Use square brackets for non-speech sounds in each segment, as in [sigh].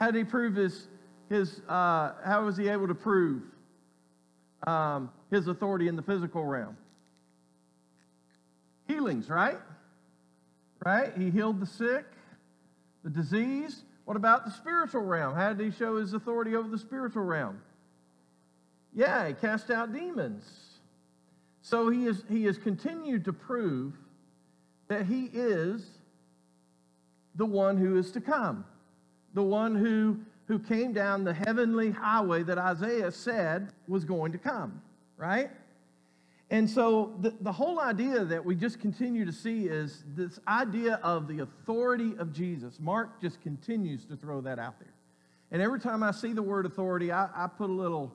How did he prove his, his uh, how was he able to prove um, his authority in the physical realm? Healings, right? Right? He healed the sick, the disease. What about the spiritual realm? How did he show his authority over the spiritual realm? Yeah, he cast out demons. So he, is, he has continued to prove that he is the one who is to come, the one who, who came down the heavenly highway that Isaiah said was going to come, right? And so the, the whole idea that we just continue to see is this idea of the authority of Jesus. Mark just continues to throw that out there. And every time I see the word authority, I, I put a little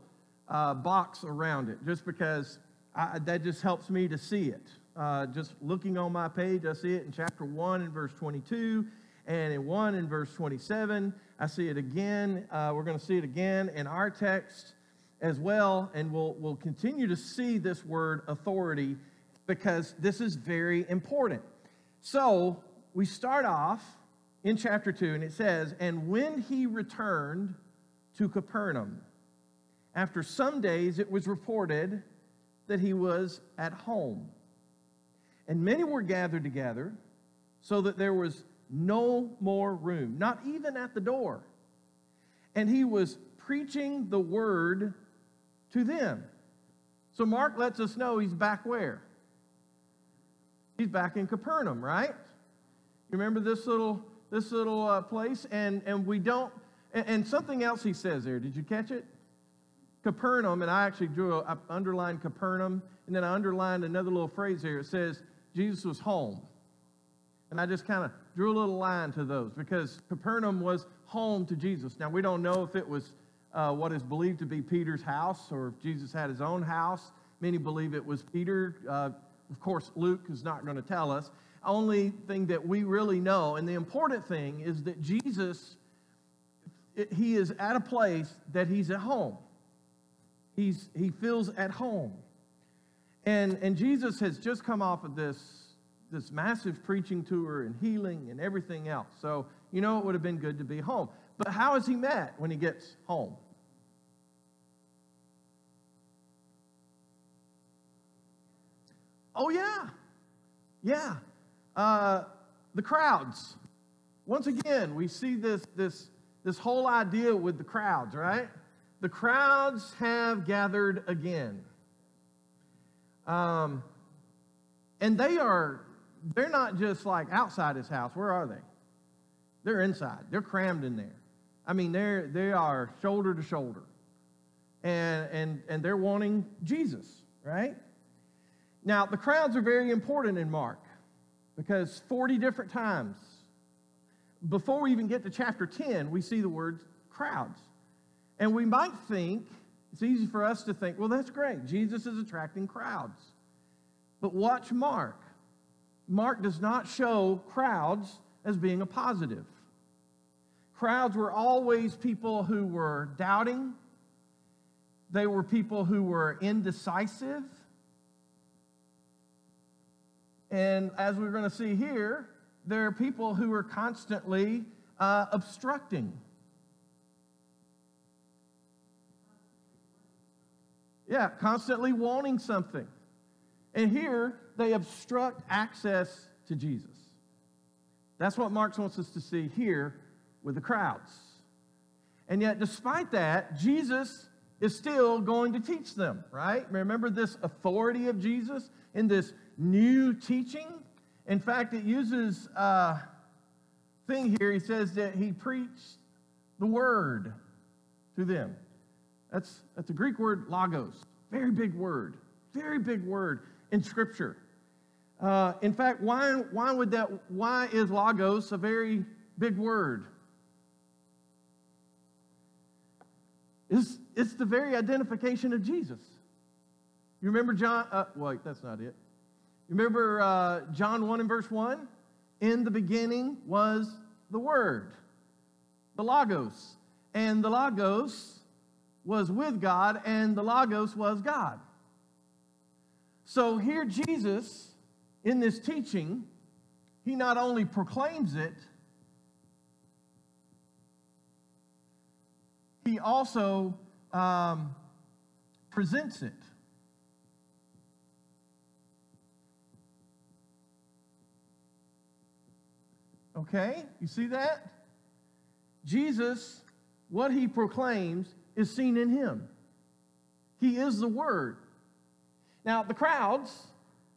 uh, box around it just because I, that just helps me to see it. Uh, just looking on my page, I see it in chapter 1 and verse 22, and in 1 in verse 27. I see it again. Uh, we're going to see it again in our text as well, and we'll, we'll continue to see this word authority because this is very important. So we start off in chapter 2, and it says, And when he returned to Capernaum, after some days it was reported that he was at home. And many were gathered together, so that there was no more room, not even at the door. And he was preaching the word to them. So Mark lets us know he's back where? He's back in Capernaum, right? You remember this little this little uh, place, and and we don't. And, and something else he says there. Did you catch it? Capernaum, and I actually drew, a, I underlined Capernaum, and then I underlined another little phrase here. It says Jesus was home. And I just kind of drew a little line to those because Capernaum was home to Jesus. Now, we don't know if it was uh, what is believed to be Peter's house or if Jesus had his own house. Many believe it was Peter. Uh, of course, Luke is not going to tell us. Only thing that we really know, and the important thing, is that Jesus, he is at a place that he's at home. He's, he feels at home. And, and Jesus has just come off of this, this massive preaching tour and healing and everything else. So, you know, it would have been good to be home. But how is he met when he gets home? Oh, yeah. Yeah. Uh, the crowds. Once again, we see this, this, this whole idea with the crowds, right? The crowds have gathered again. Um, and they are, they're not just like outside his house. Where are they? They're inside. They're crammed in there. I mean, they're, they are shoulder to shoulder. And, and, and they're wanting Jesus, right? Now, the crowds are very important in Mark because 40 different times before we even get to chapter 10, we see the words crowds. And we might think, it's easy for us to think, well, that's great. Jesus is attracting crowds. But watch Mark. Mark does not show crowds as being a positive. Crowds were always people who were doubting, they were people who were indecisive. And as we're going to see here, there are people who are constantly uh, obstructing. Yeah, constantly wanting something. And here, they obstruct access to Jesus. That's what Mark wants us to see here with the crowds. And yet, despite that, Jesus is still going to teach them, right? Remember this authority of Jesus in this new teaching? In fact, it uses a uh, thing here. He says that he preached the word to them. That's, that's a Greek word, logos. Very big word. Very big word in Scripture. Uh, in fact, why, why would that, why is logos a very big word? It's, it's the very identification of Jesus. You remember John, uh, wait, that's not it. You remember uh, John 1 and verse 1? In the beginning was the Word, the Logos. And the Logos was with God, and the Logos was God. So here, Jesus, in this teaching, he not only proclaims it, he also um, presents it. Okay? You see that? Jesus, what he proclaims is seen in him. He is the Word. Now, the crowds,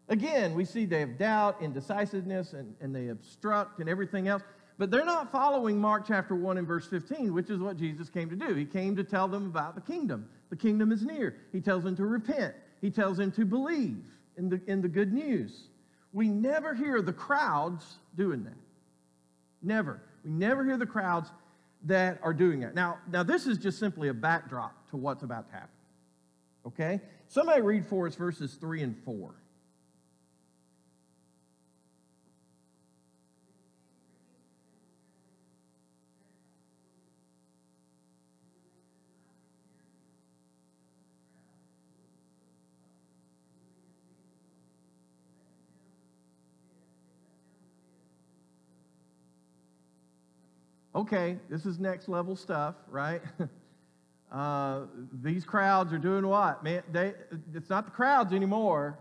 again, we see they have doubt, indecisiveness, and, and they obstruct and everything else. But they're not following Mark chapter 1 and verse 15, which is what Jesus came to do. He came to tell them about the kingdom. The kingdom is near. He tells them to repent, he tells them to believe in the, in the good news. We never hear the crowds doing that. Never. We never hear the crowds that are doing that. Now, now this is just simply a backdrop to what's about to happen. Okay? Somebody read for us verses 3 and 4. Okay, this is next level stuff, right? [laughs] uh, these crowds are doing what? Man, they, it's not the crowds anymore.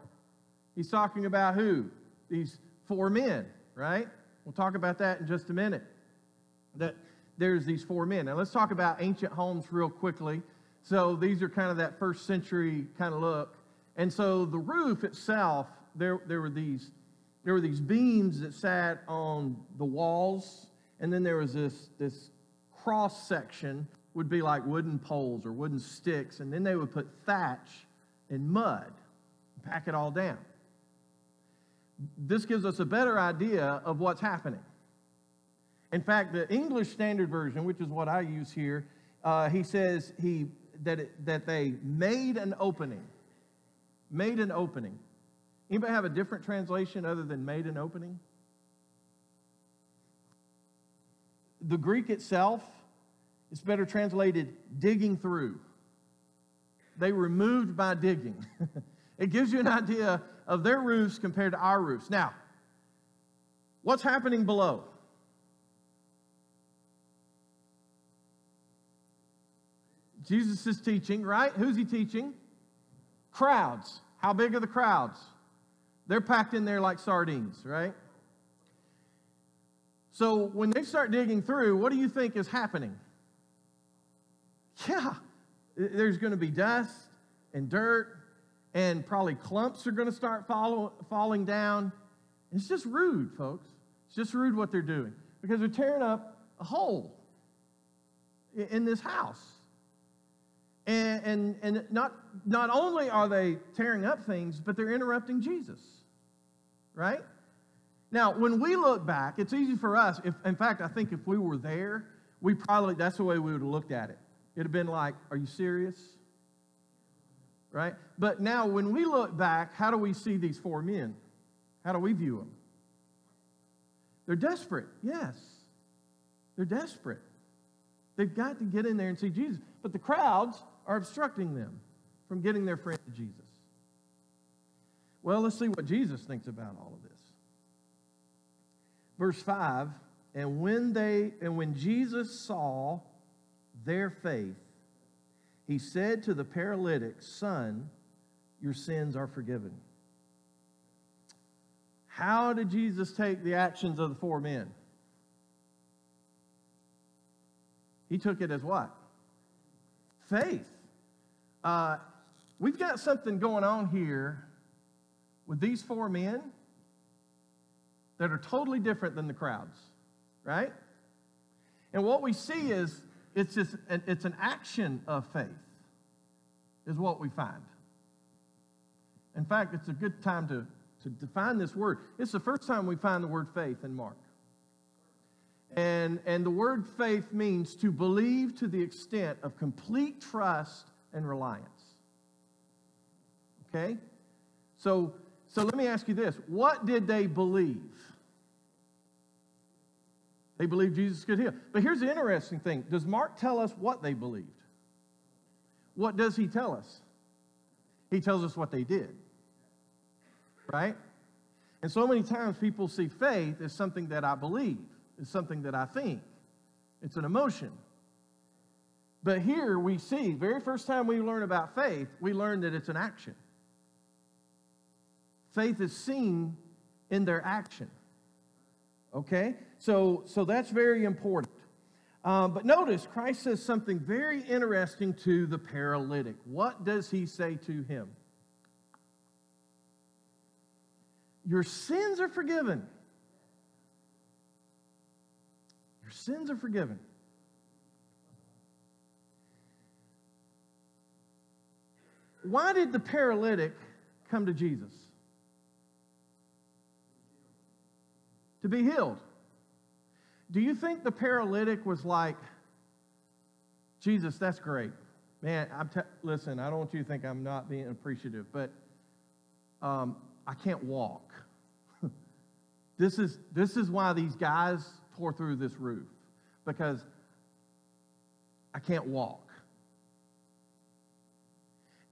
He's talking about who? These four men, right? We'll talk about that in just a minute. That there's these four men. Now let's talk about ancient homes real quickly. So these are kind of that first century kind of look. And so the roof itself, there, there were these there were these beams that sat on the walls and then there was this, this cross section would be like wooden poles or wooden sticks, and then they would put thatch and mud, pack it all down. This gives us a better idea of what's happening. In fact, the English Standard Version, which is what I use here, uh, he says he, that, it, that they made an opening. Made an opening. Anybody have a different translation other than made an opening? The Greek itself is better translated digging through. They removed by digging. [laughs] it gives you an idea of their roofs compared to our roofs. Now, what's happening below? Jesus is teaching, right? Who's he teaching? Crowds. How big are the crowds? They're packed in there like sardines, right? So when they start digging through, what do you think is happening? Yeah, there's going to be dust and dirt, and probably clumps are going to start follow, falling down. It's just rude, folks. It's just rude what they're doing because they're tearing up a hole in this house. And, and, and not, not only are they tearing up things, but they're interrupting Jesus, right? Now, when we look back, it's easy for us. If, in fact, I think if we were there, we probably, that's the way we would have looked at it. It'd have been like, Are you serious? Right? But now, when we look back, how do we see these four men? How do we view them? They're desperate, yes. They're desperate. They've got to get in there and see Jesus. But the crowds are obstructing them from getting their friend to Jesus. Well, let's see what Jesus thinks about all of this verse 5 and when they and when jesus saw their faith he said to the paralytic son your sins are forgiven how did jesus take the actions of the four men? He took it as what? Faith. Uh, we've got something going on here with these four men that are totally different than the crowds, right? And what we see is it's just it's an action of faith, is what we find. In fact, it's a good time to, to define this word. It's the first time we find the word faith in Mark. And, and the word faith means to believe to the extent of complete trust and reliance. Okay? So, so let me ask you this what did they believe? They believed Jesus could heal. But here's the interesting thing Does Mark tell us what they believed? What does he tell us? He tells us what they did. Right? And so many times people see faith as something that I believe, as something that I think. It's an emotion. But here we see, very first time we learn about faith, we learn that it's an action. Faith is seen in their action. Okay? So, so that's very important. Um, but notice, Christ says something very interesting to the paralytic. What does he say to him? Your sins are forgiven. Your sins are forgiven. Why did the paralytic come to Jesus? To be healed. Do you think the paralytic was like, Jesus, that's great. Man, I'm t- listen, I don't want you to think I'm not being appreciative, but um, I can't walk. [laughs] this, is, this is why these guys tore through this roof, because I can't walk.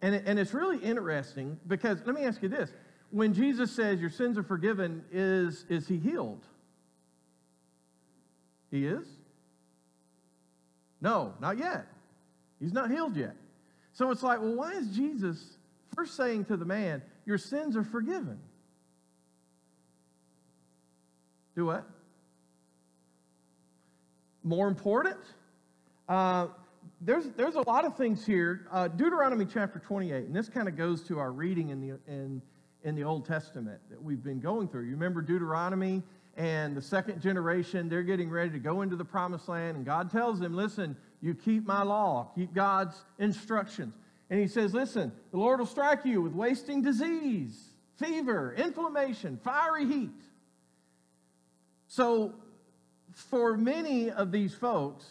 And, and it's really interesting because, let me ask you this. When Jesus says your sins are forgiven, is, is he healed? He is? No, not yet. He's not healed yet. So it's like, well, why is Jesus first saying to the man, Your sins are forgiven? Do what? More important? Uh, there's, there's a lot of things here. Uh, Deuteronomy chapter 28, and this kind of goes to our reading in the, in, in the Old Testament that we've been going through. You remember Deuteronomy and the second generation, they're getting ready to go into the promised land, and God tells them, Listen, you keep my law, keep God's instructions. And he says, Listen, the Lord will strike you with wasting disease, fever, inflammation, fiery heat. So, for many of these folks,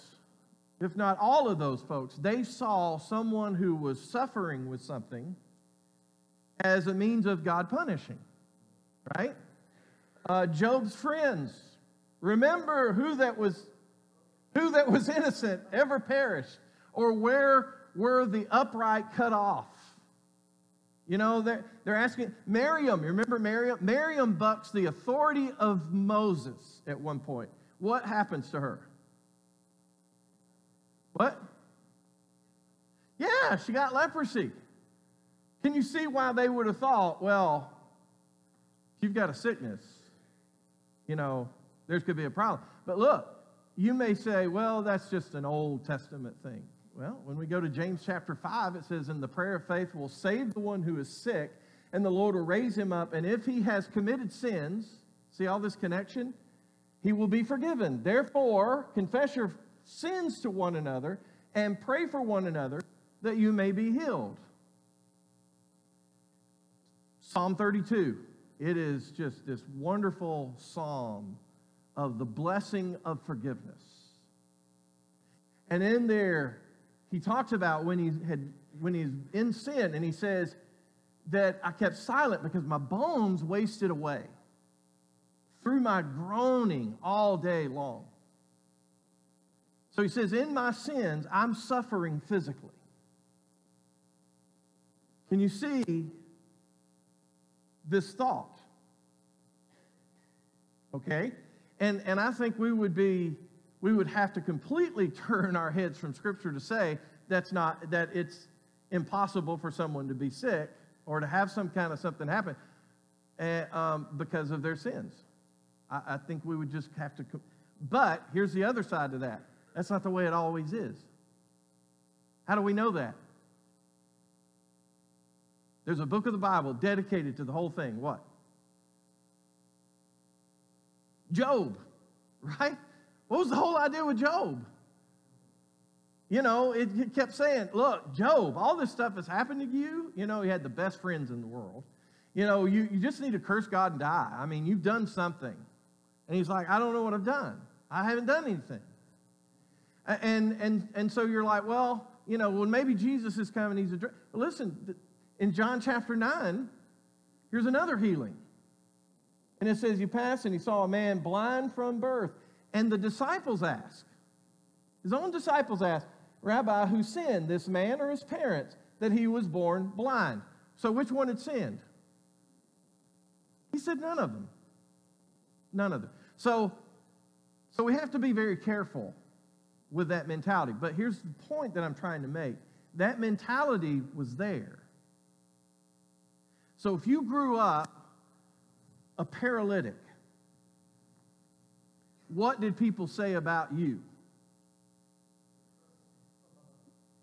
if not all of those folks, they saw someone who was suffering with something as a means of God punishing, right? Uh, Job's friends, remember who that was who that was innocent ever perished, or where were the upright cut off? You know, they're, they're asking Miriam, you remember Miriam? Miriam bucks the authority of Moses at one point. What happens to her? What? Yeah, she got leprosy. Can you see why they would have thought, well, you've got a sickness, you know, there's could be a problem. But look, you may say, well, that's just an Old Testament thing. Well, when we go to James chapter 5, it says, And the prayer of faith will save the one who is sick, and the Lord will raise him up. And if he has committed sins, see all this connection? He will be forgiven. Therefore, confess your sins to one another and pray for one another that you may be healed. Psalm 32. It is just this wonderful psalm of the blessing of forgiveness. And in there, he talks about when he had when he's in sin, and he says that I kept silent because my bones wasted away through my groaning all day long. So he says, In my sins, I'm suffering physically. Can you see this thought? Okay? And, and I think we would be, we would have to completely [laughs] turn our heads from Scripture to say that's not, that it's impossible for someone to be sick or to have some kind of something happen uh, um, because of their sins. I, I think we would just have to. But here's the other side to that that's not the way it always is. How do we know that? There's a book of the Bible dedicated to the whole thing. What? Job, [laughs] right? What was the whole idea with Job? You know, it, it kept saying, look, Job, all this stuff has happened to you. You know, he had the best friends in the world. You know, you, you just need to curse God and die. I mean, you've done something. And he's like, I don't know what I've done. I haven't done anything. And, and, and so you're like, well, you know, well, maybe Jesus is coming. He's a. Listen, in John chapter 9, here's another healing. And it says, You passed and he saw a man blind from birth. And the disciples asked, his own disciples asked, Rabbi, who sinned, this man or his parents, that he was born blind? So which one had sinned? He said, None of them. None of them. So, so we have to be very careful with that mentality. But here's the point that I'm trying to make that mentality was there. So if you grew up a paralytic, what did people say about you?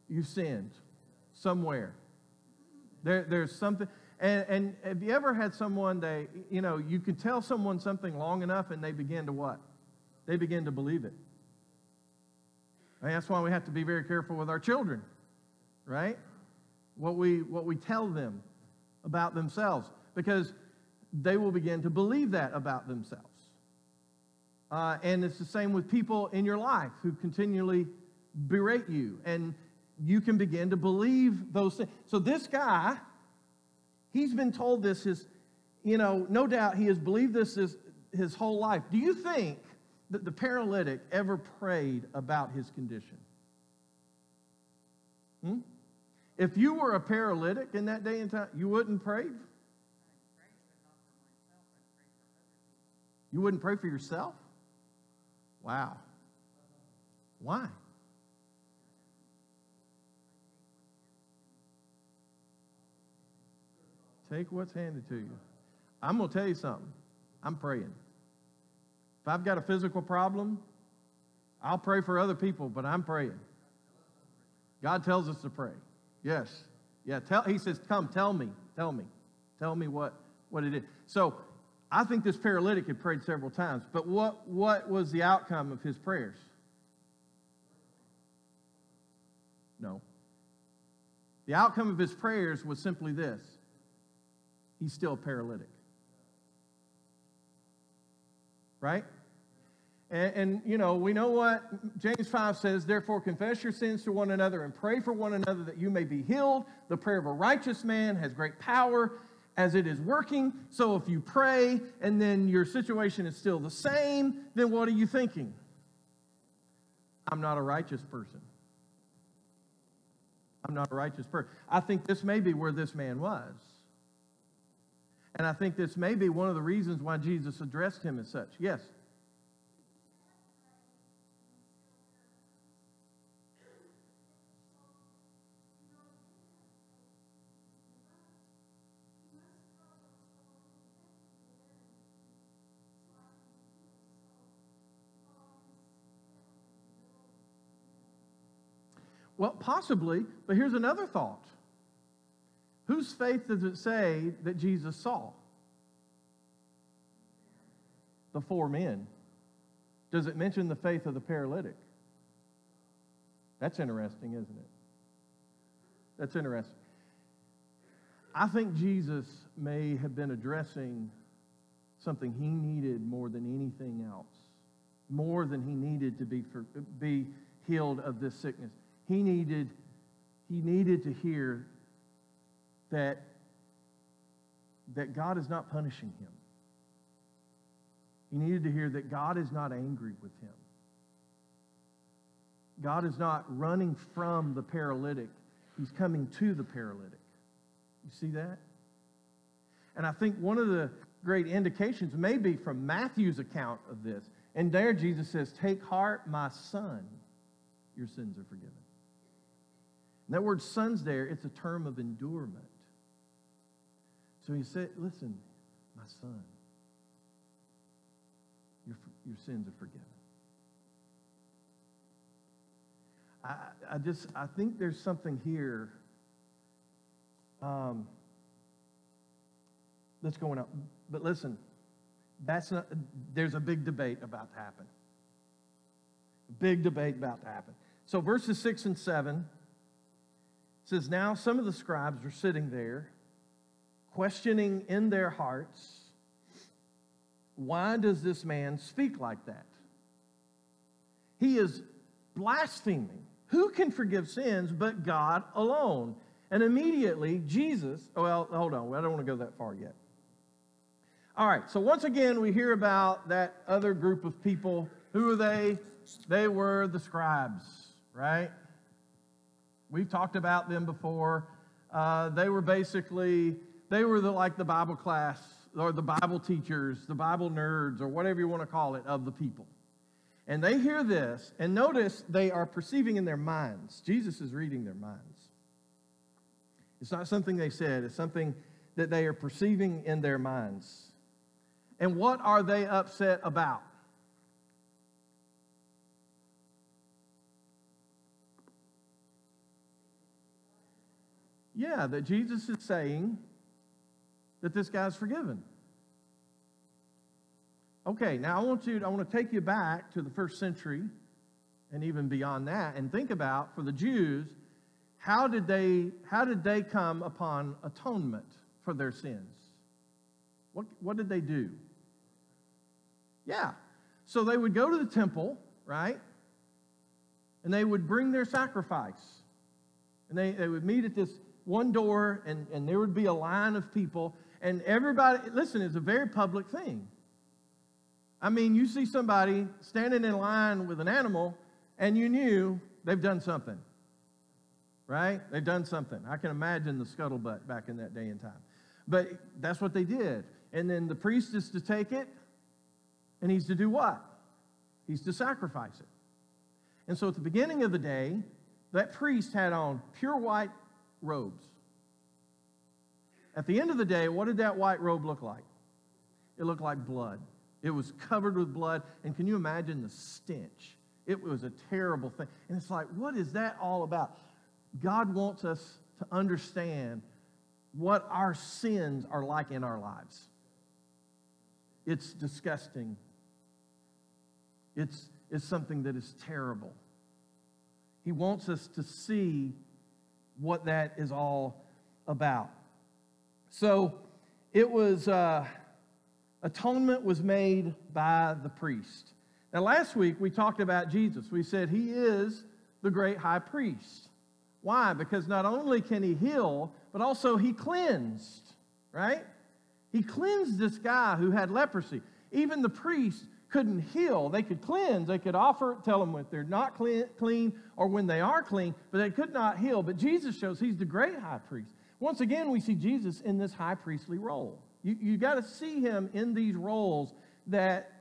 You sinned somewhere. There, there's something. And, and have you ever had someone that, you know, you can tell someone something long enough and they begin to what? They begin to believe it. That's why we have to be very careful with our children, right? What we, what we tell them about themselves, because they will begin to believe that about themselves. Uh, and it's the same with people in your life who continually berate you, and you can begin to believe those things. So this guy, he's been told this his, you know, no doubt he has believed this his, his whole life. Do you think that the paralytic ever prayed about his condition? Hmm? If you were a paralytic in that day and time, you wouldn't pray? You wouldn't pray for yourself? Wow. Why? Take what's handed to you. I'm going to tell you something. I'm praying. If I've got a physical problem, I'll pray for other people, but I'm praying. God tells us to pray. Yes. Yeah, tell, he says, Come, tell me, tell me, tell me what, what it is. So I think this paralytic had prayed several times, but what, what was the outcome of his prayers? No. The outcome of his prayers was simply this he's still paralytic. Right? And, and, you know, we know what James 5 says, therefore confess your sins to one another and pray for one another that you may be healed. The prayer of a righteous man has great power as it is working. So if you pray and then your situation is still the same, then what are you thinking? I'm not a righteous person. I'm not a righteous person. I think this may be where this man was. And I think this may be one of the reasons why Jesus addressed him as such. Yes. Possibly, but here's another thought. Whose faith does it say that Jesus saw? The four men. Does it mention the faith of the paralytic? That's interesting, isn't it? That's interesting. I think Jesus may have been addressing something he needed more than anything else, more than he needed to be, for, be healed of this sickness he needed, he needed to hear that, that God is not punishing him. He needed to hear that God is not angry with him. God is not running from the paralytic, He's coming to the paralytic. You see that? And I think one of the great indications may be from Matthew's account of this. And there Jesus says, Take heart, my son, your sins are forgiven. That word sons there, it's a term of endurement. So he said, Listen, my son, your, your sins are forgiven. I, I just, I think there's something here um, that's going on. But listen, that's not, there's a big debate about to happen. Big debate about to happen. So verses 6 and 7 says, Now some of the scribes are sitting there, questioning in their hearts, Why does this man speak like that? He is blaspheming. Who can forgive sins but God alone? And immediately, Jesus, oh, well, hold on, I don't want to go that far yet. All right, so once again, we hear about that other group of people. Who are they? They were the scribes, right? We've talked about them before. Uh, they were basically, they were the, like the Bible class or the Bible teachers, the Bible nerds, or whatever you want to call it, of the people. And they hear this, and notice they are perceiving in their minds. Jesus is reading their minds. It's not something they said, it's something that they are perceiving in their minds. And what are they upset about? Yeah, that Jesus is saying that this guy's forgiven. Okay, now I want you to, I want to take you back to the first century and even beyond that and think about for the Jews how did they how did they come upon atonement for their sins? What what did they do? Yeah. So they would go to the temple, right? And they would bring their sacrifice. And they, they would meet at this one door, and, and there would be a line of people. And everybody, listen, it's a very public thing. I mean, you see somebody standing in line with an animal, and you knew they've done something. Right? They've done something. I can imagine the scuttlebutt back in that day and time. But that's what they did. And then the priest is to take it, and he's to do what? He's to sacrifice it. And so at the beginning of the day, that priest had on pure white robes. At the end of the day, what did that white robe look like? It looked like blood. It was covered with blood. And can you imagine the stench? It was a terrible thing. And it's like, what is that all about? God wants us to understand what our sins are like in our lives. It's disgusting. It's, it's something that is terrible. He wants us to see what that is all about. So it was, uh, atonement was made by the priest. Now, last week we talked about Jesus. We said he is the great high priest. Why? Because not only can he heal, but also he cleansed, right? He cleansed this guy who had leprosy. Even the priest couldn't heal. They could cleanse, they could offer, tell them if they're not clean, clean or when they are clean, but they could not heal. But Jesus shows he's the great high priest. Once again, we see Jesus in this high priestly role. You, you got to see him in these roles that,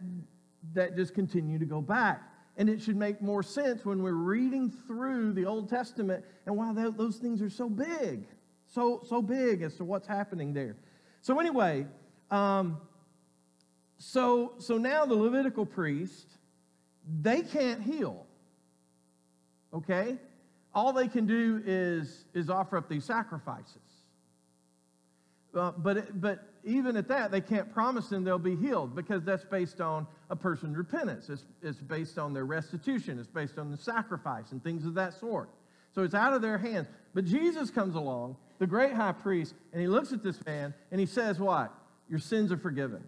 that just continue to go back. And it should make more sense when we're reading through the Old Testament and wow, those things are so big, so, so big as to what's happening there. So, anyway, um, so, so now the Levitical priest, they can't heal. Okay? All they can do is, is offer up these sacrifices. Uh, but, but even at that, they can't promise them they'll be healed because that's based on a person's repentance. It's, it's based on their restitution. It's based on the sacrifice and things of that sort. So it's out of their hands. But Jesus comes along, the great high priest, and he looks at this man and he says, What? Your sins are forgiven.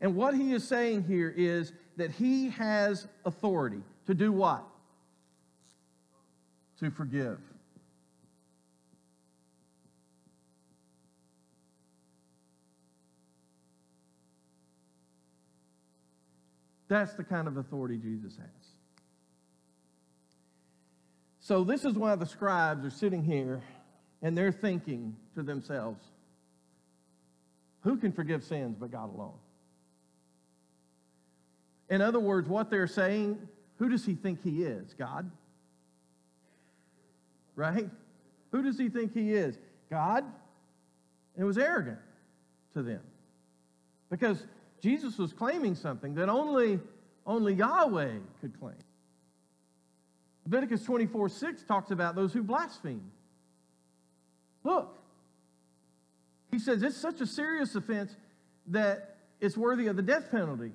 And what he is saying here is that he has authority to do what? To forgive. That's the kind of authority Jesus has. So, this is why the scribes are sitting here and they're thinking to themselves, who can forgive sins but God alone? In other words, what they're saying, who does he think he is? God? Right? Who does he think he is? God? It was arrogant to them. Because Jesus was claiming something that only, only Yahweh could claim. Leviticus 24 6 talks about those who blaspheme. Look, he says it's such a serious offense that it's worthy of the death penalty.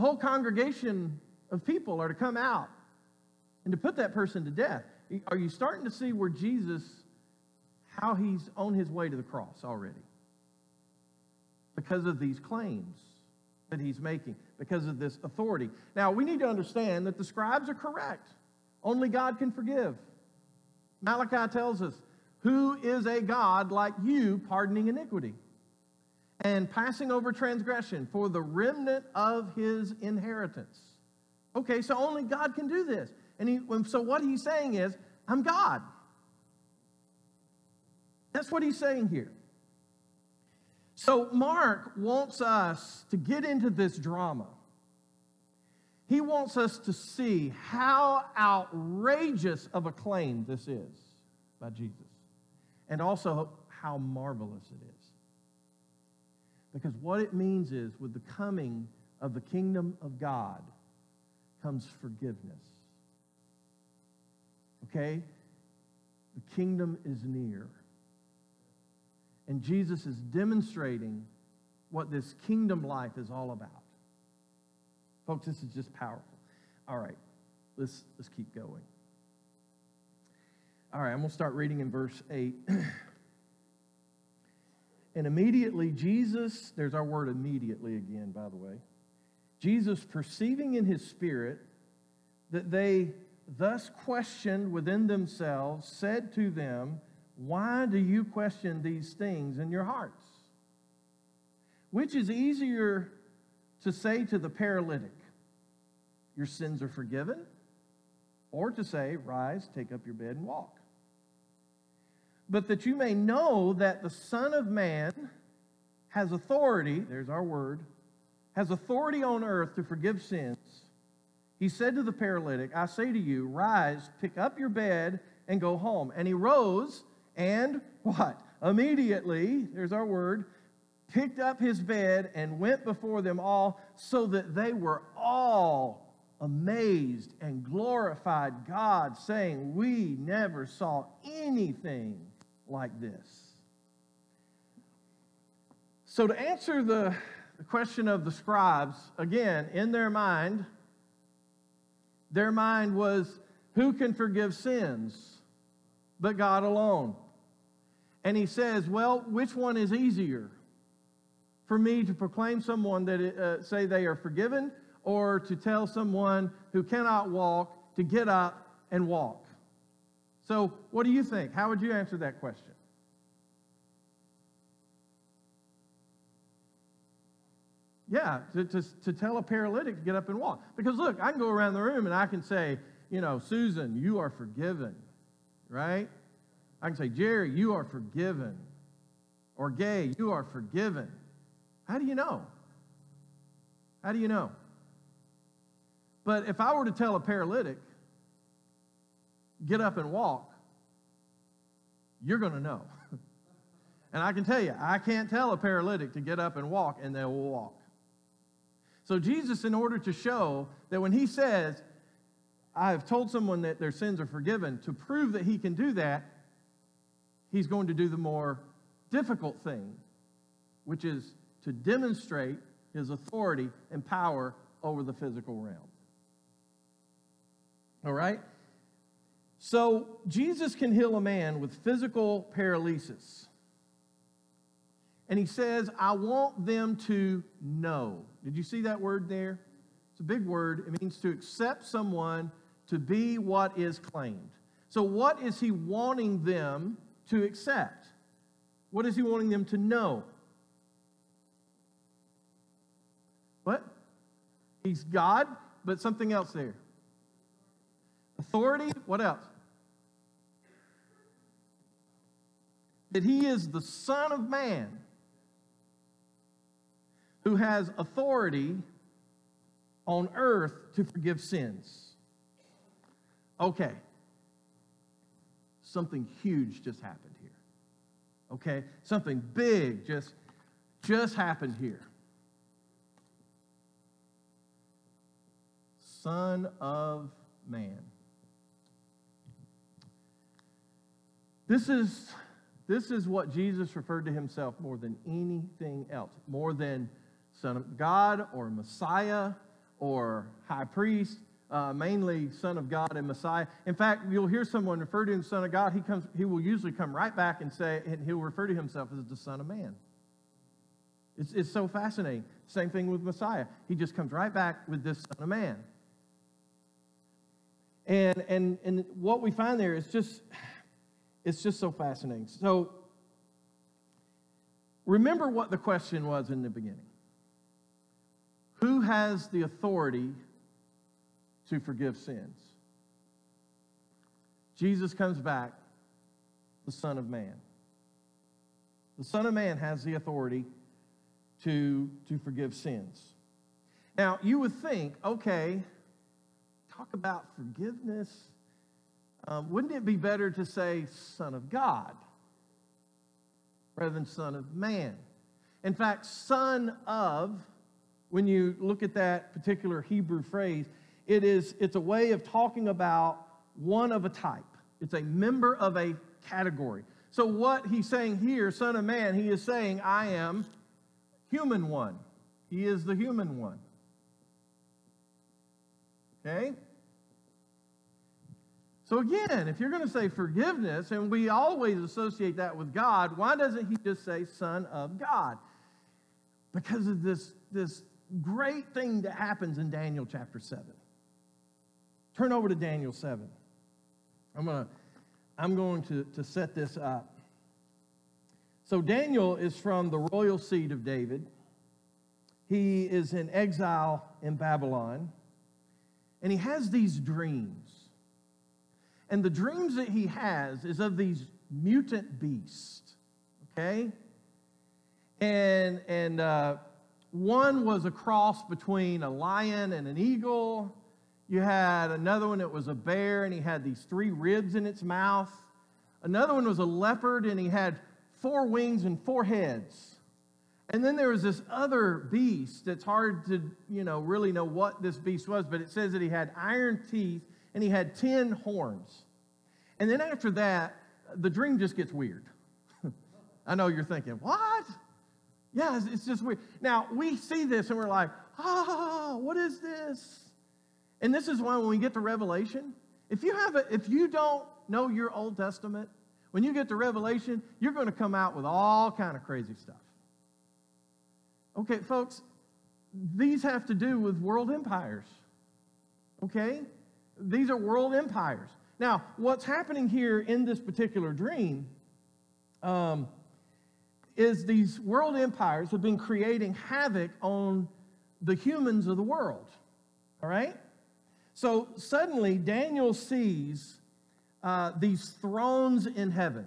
The whole congregation of people are to come out and to put that person to death. Are you starting to see where Jesus, how he's on his way to the cross already? Because of these claims that he's making, because of this authority. Now, we need to understand that the scribes are correct. Only God can forgive. Malachi tells us, Who is a God like you pardoning iniquity? And passing over transgression for the remnant of his inheritance. Okay, so only God can do this. And he, so what he's saying is, I'm God. That's what he's saying here. So, Mark wants us to get into this drama. He wants us to see how outrageous of a claim this is by Jesus, and also how marvelous it is. Because what it means is, with the coming of the kingdom of God comes forgiveness. Okay? The kingdom is near. And Jesus is demonstrating what this kingdom life is all about. Folks, this is just powerful. All right, let's, let's keep going. All right, I'm going to start reading in verse 8. [clears throat] and immediately Jesus, there's our word immediately again, by the way. Jesus, perceiving in his spirit that they thus questioned within themselves, said to them, why do you question these things in your hearts? Which is easier to say to the paralytic, Your sins are forgiven, or to say, Rise, take up your bed, and walk? But that you may know that the Son of Man has authority, there's our word, has authority on earth to forgive sins. He said to the paralytic, I say to you, rise, pick up your bed, and go home. And he rose and what? Immediately, there's our word, picked up his bed and went before them all, so that they were all amazed and glorified God, saying, We never saw anything like this. So, to answer the, question of the scribes, again, in their mind, their mind was, Who can forgive sins but God alone? And he says, Well, which one is easier? For me to proclaim someone that uh, say they are forgiven, or to tell someone who cannot walk to get up and walk? So, what do you think? How would you answer that question? Yeah, to, to, to tell a paralytic to get up and walk. Because look, I can go around the room and I can say, you know, Susan, you are forgiven, right? I can say, Jerry, you are forgiven. Or Gay, you are forgiven. How do you know? How do you know? But if I were to tell a paralytic, get up and walk, you're going to know. [laughs] and I can tell you, I can't tell a paralytic to get up and walk, and they will walk. So, Jesus, in order to show that when he says, I have told someone that their sins are forgiven, to prove that he can do that, he's going to do the more difficult thing, which is to demonstrate his authority and power over the physical realm. All right? So, Jesus can heal a man with physical paralysis. And he says, I want them to know. Did you see that word there? It's a big word. It means to accept someone to be what is claimed. So, what is he wanting them to accept? What is he wanting them to know? What? He's God, but something else there. Authority, what else? That he is the Son of Man who has authority on earth to forgive sins. Okay something huge just happened here. Okay? Something big just just happened here. Son of man. This is this is what Jesus referred to himself more than anything else, more than Son of God or Messiah or high priest uh, mainly Son of God and Messiah. In fact, you'll hear someone refer to him Son of God. He comes. He will usually come right back and say, and he'll refer to himself as the Son of Man. It's, it's so fascinating. Same thing with Messiah. He just comes right back with this Son of Man. And and and what we find there is just, it's just so fascinating. So. Remember what the question was in the beginning. Who has the authority to forgive sins. Jesus comes back, the Son of Man. The Son of Man has the authority to, to forgive sins. Now, you would think, okay, talk about forgiveness. Um, wouldn't it be better to say Son of God rather than Son of Man? In fact, Son of, when you look at that particular Hebrew phrase, it is, it's a way of talking about one of a type. It's a member of a category. So, what he's saying here, Son of Man, he is saying, I am human one. He is the human one. Okay? So, again, if you're going to say forgiveness, and we always associate that with God, why doesn't he just say Son of God? Because of this, this great thing that happens in Daniel chapter 7. Turn over to Daniel 7. I'm going to, I'm going to, to set this up. So, Daniel is from the royal seed of David. He is in exile in Babylon. And he has these dreams. And the dreams that he has is of these mutant beasts. Okay? And, and uh, one was a cross between a lion and an eagle. You had another one that was a bear, and he had these three ribs in its mouth. Another one was a leopard, and he had four wings and four heads. And then there was this other beast that's hard to, you know, really know what this beast was, but it says that he had iron teeth and he had 10 horns. And then after that, the dream just gets weird. [laughs] I know you're thinking, what? Yeah, it's, it's just weird. Now, we see this and we're like, ah, what is this? And this is why when we get to Revelation, if you have a, if you don't know your Old Testament, when you get to Revelation, you're going to come out with all kind of crazy stuff. Okay, folks, these have to do with world empires. Okay? These are world empires. Now, what's happening here in this particular dream um, is these world empires have been creating havoc on the humans of the world. All right? So suddenly, Daniel sees uh, these thrones in heaven.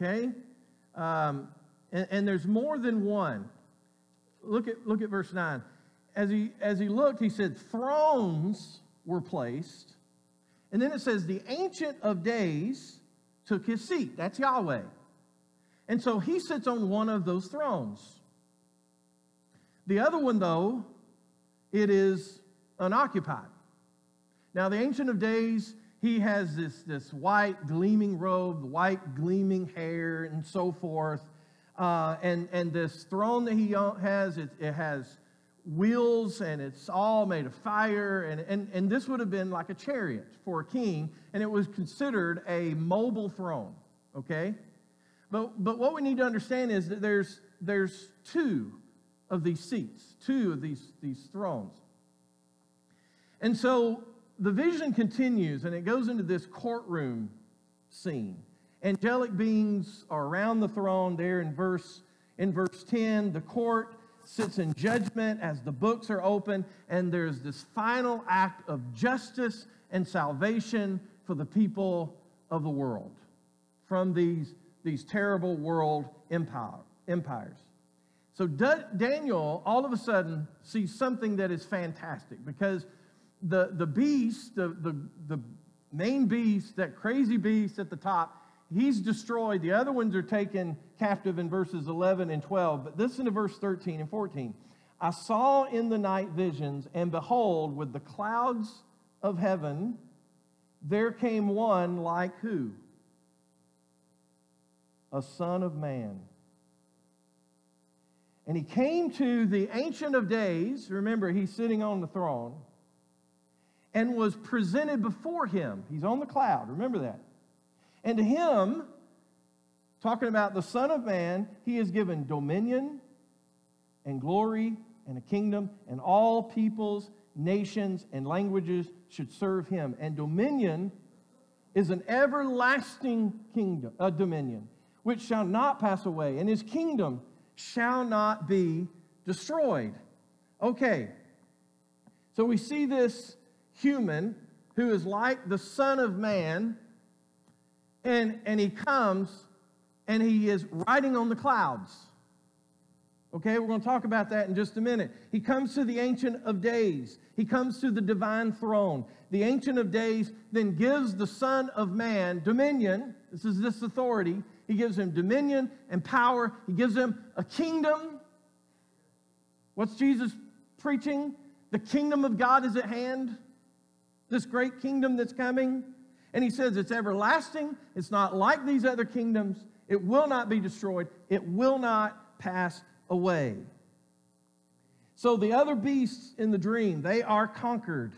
Okay? Um, and, and, there's more than one. Look at, look at verse 9. As he, as he looked, he said, Thrones were placed. And then it says, The Ancient of Days took his seat. That's Yahweh. And so he sits on one of those thrones. The other one, though, it is unoccupied. Now, the Ancient of Days, he has this, this white gleaming robe, white gleaming hair, and so forth. Uh, and, and this throne that he has, it, it has wheels and it's all made of fire. And, and, and this would have been like a chariot for a king, and it was considered a mobile throne, okay? But, but what we need to understand is that there's, there's two of these seats, two of these, these thrones. And so the vision continues and it goes into this courtroom scene. Angelic beings are around the throne there in verse, in verse 10. The court sits in judgment as the books are open, and there's this final act of justice and salvation for the people of the world from these, these terrible world empire, empires. So Daniel all of a sudden sees something that is fantastic because the, the beast, the, the, the main beast, that crazy beast at the top, he's destroyed. The other ones are taken captive in verses 11 and 12. But listen to verse 13 and 14. I saw in the night visions, and behold, with the clouds of heaven, there came one like who? A son of man. And he came to the Ancient of Days. Remember, he's sitting on the throne and was presented before him. He's on the cloud, remember that. And to him, talking about the Son of Man, he is given dominion and glory and a kingdom, and all peoples, nations, and languages should serve him. And dominion is an everlasting kingdom, a dominion, which shall not pass away, and his kingdom shall not be destroyed. Okay, so we see this human who is like the Son of Man, and, and he comes and he is riding on the clouds. Okay, we're going to talk about that in just a minute. He comes to the Ancient of Days, he comes to the divine throne. The Ancient of Days then gives the Son of Man dominion. This is this authority. He gives him dominion and power, he gives him a kingdom. What's Jesus preaching? The kingdom of God is at hand, this great kingdom that's coming. And he says it's everlasting, it's not like these other kingdoms, it will not be destroyed, it will not pass away. So the other beasts in the dream, they are conquered.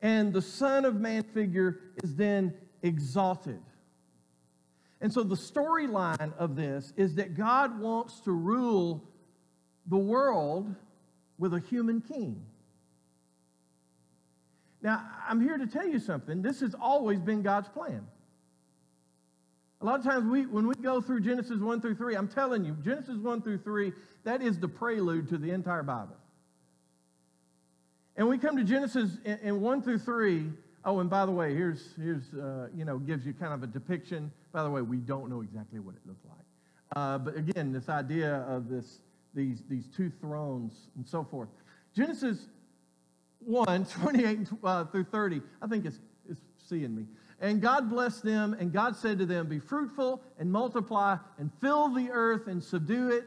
And the Son of Man figure is then exalted. And so the storyline of this is that God wants to rule the world with a human king. Now, I'm here to tell you something. This has always been God's plan. A lot of times we, when we go through Genesis 1 through 3, I'm telling you, Genesis 1 through 3, that is the prelude to the entire Bible. And we come to Genesis in, in 1 through 3. Oh, and by the way, here's, here's uh, you know, gives you kind of a depiction. By the way, we don't know exactly what it looked like. Uh, but again, this idea of this, these, these two thrones and so forth. Genesis 1, [laughs] 28 uh, through 30, I think it's, it's seeing me. And God blessed them, and God said to them, Be fruitful and multiply, and fill the earth and subdue it,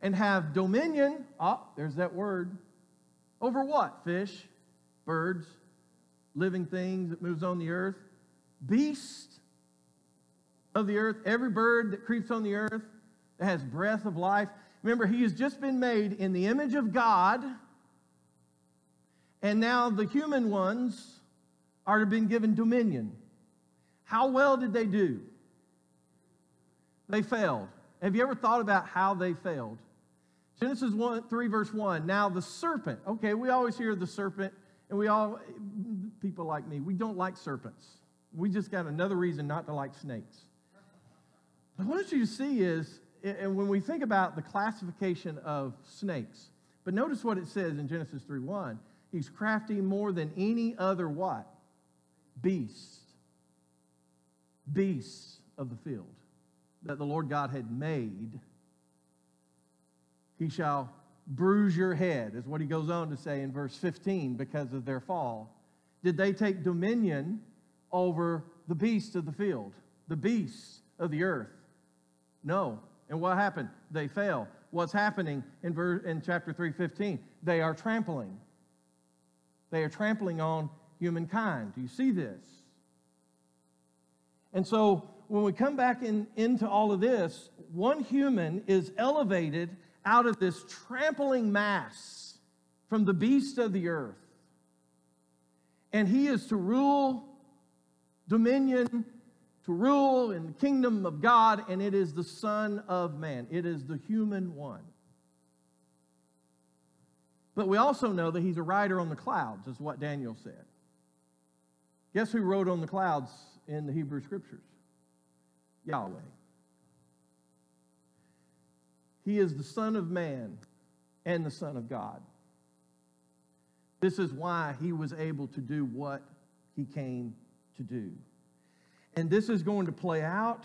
and have dominion. Ah, oh, there's that word. Over what? Fish, birds, living things that moves on the earth, beasts of the earth, every bird that creeps on the earth that has breath of life. Remember, he has just been made in the image of God, and now the human ones are been given dominion. How well did they do? They failed. Have you ever thought about how they failed? Genesis 1, 3, verse 1. Now the serpent. Okay, we always hear the serpent, and we all, people like me, we don't like serpents. We just got another reason not to like snakes. But what you see is, and when we think about the classification of snakes, but notice what it says in Genesis 3 1. He's crafty more than any other what? Beast beasts of the field that the Lord God had made, he shall bruise your head, is what he goes on to say in verse 15, because of their fall. Did they take dominion over the beasts of the field, the beasts of the earth? No. And what happened? They fell. What's happening in, verse, in chapter 3:15? They are trampling. They are trampling on humankind. Do you see this? And so when we come back in, into all of this, one human is elevated out of this trampling mass from the beast of the earth. And he is to rule dominion, to rule in the kingdom of God, and it is the Son of Man. It is the human one. But we also know that he's a rider on the clouds, is what Daniel said. Guess who rode on the clouds in the Hebrew Scriptures? Yahweh. He is the Son of Man and the Son of God. This is why he was able to do what he came to do. And this is going to play out.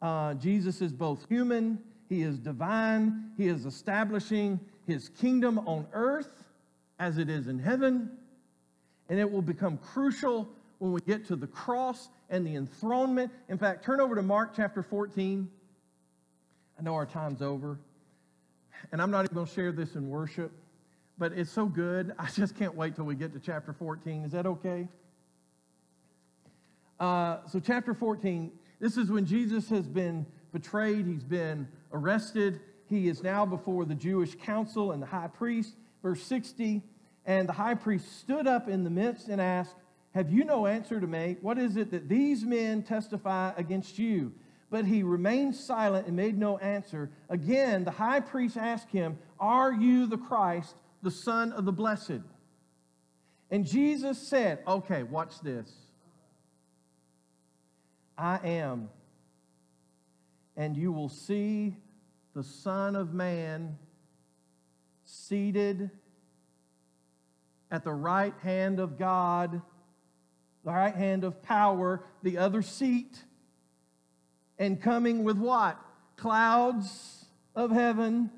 Uh, Jesus is both human, he is divine, he is establishing his kingdom on earth as it is in heaven. And it will become crucial when we get to the cross and the enthronement. In fact, turn over to Mark chapter 14. I know our time's over, and I'm not even going to share this in worship, but it's so good. I just can't wait till we get to chapter 14. Is that okay? Uh, so, chapter 14, this is when Jesus has been betrayed, he's been arrested. He is now before the Jewish council and the high priest. Verse 60 And the high priest stood up in the midst and asked, have you no answer to make? What is it that these men testify against you? But he remained silent and made no answer. Again, the high priest asked him, Are you the Christ, the Son of the Blessed? And Jesus said, Okay, watch this. I am. And you will see the Son of Man seated at the right hand of God the right hand of power, the other seat, and coming with what? Clouds of heaven,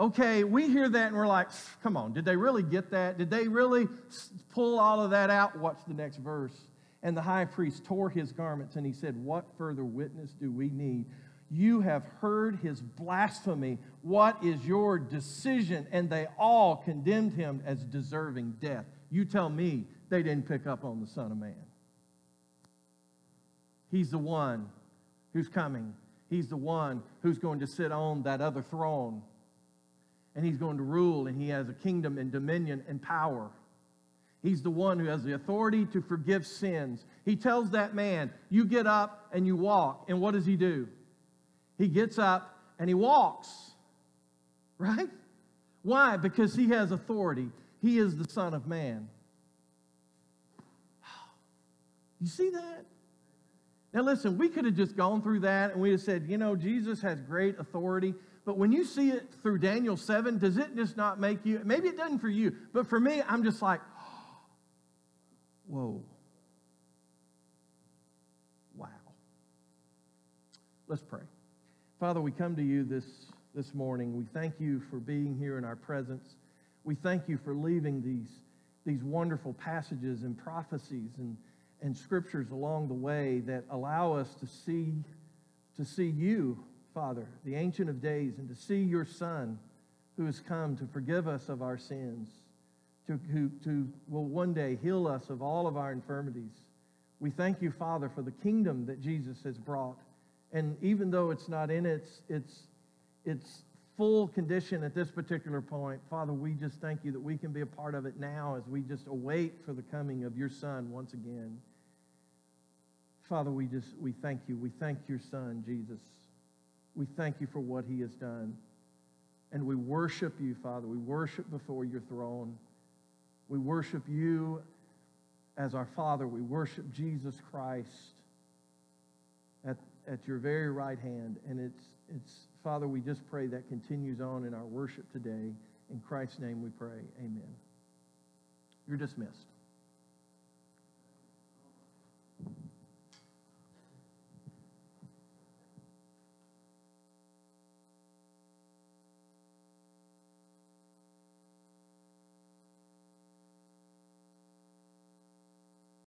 Okay, we hear that and we're like, come on, did they really get that? Did they really pull all of that out? Watch the next verse. And the high priest tore his garments and he said, What further witness do we need? You have heard his blasphemy. What is your decision? And they all condemned him as deserving death. You tell me they didn't pick up on the Son of Man. He's the one who's coming. He's the one who's going to sit on that other throne. And he's going to rule, and he has a kingdom and dominion and power. He's the one who has the authority to forgive sins. He tells that man, You get up and you walk. And what does he do? He gets up and he walks. Right? Why? Because he has authority. He is the Son of Man. You see that? Now, listen, we could have just gone through that and we have said, you know, Jesus has great authority. But when you see it through Daniel 7, does it just not make you, maybe it doesn't for you, but for me, I'm just like, [gasps] whoa. Wow. Let's pray. Father, we come to you this, this morning. We thank you for being here in our presence. We thank you for leaving these, these wonderful passages and prophecies and, and scriptures along the way that allow us to see, to see you, Father, the Ancient of Days, and to see your Son who has come to forgive us of our sins, to, who to, will one day heal us of all of our infirmities. We thank you, Father, for the kingdom that Jesus has brought and even though it's not in its, its, its full condition at this particular point, Father, we just thank you that we can be a part of it now as we just await for the coming of your Son once again. Father, we just we thank you. We thank your Son, Jesus. We thank you for what he has done. And we worship you, Father. We worship before your throne. We worship you as our Father. We worship Jesus Christ at your very right hand. And it's, it's, Father, we just pray that continues on in our worship today. In Christ's name we pray. Amen. You're dismissed.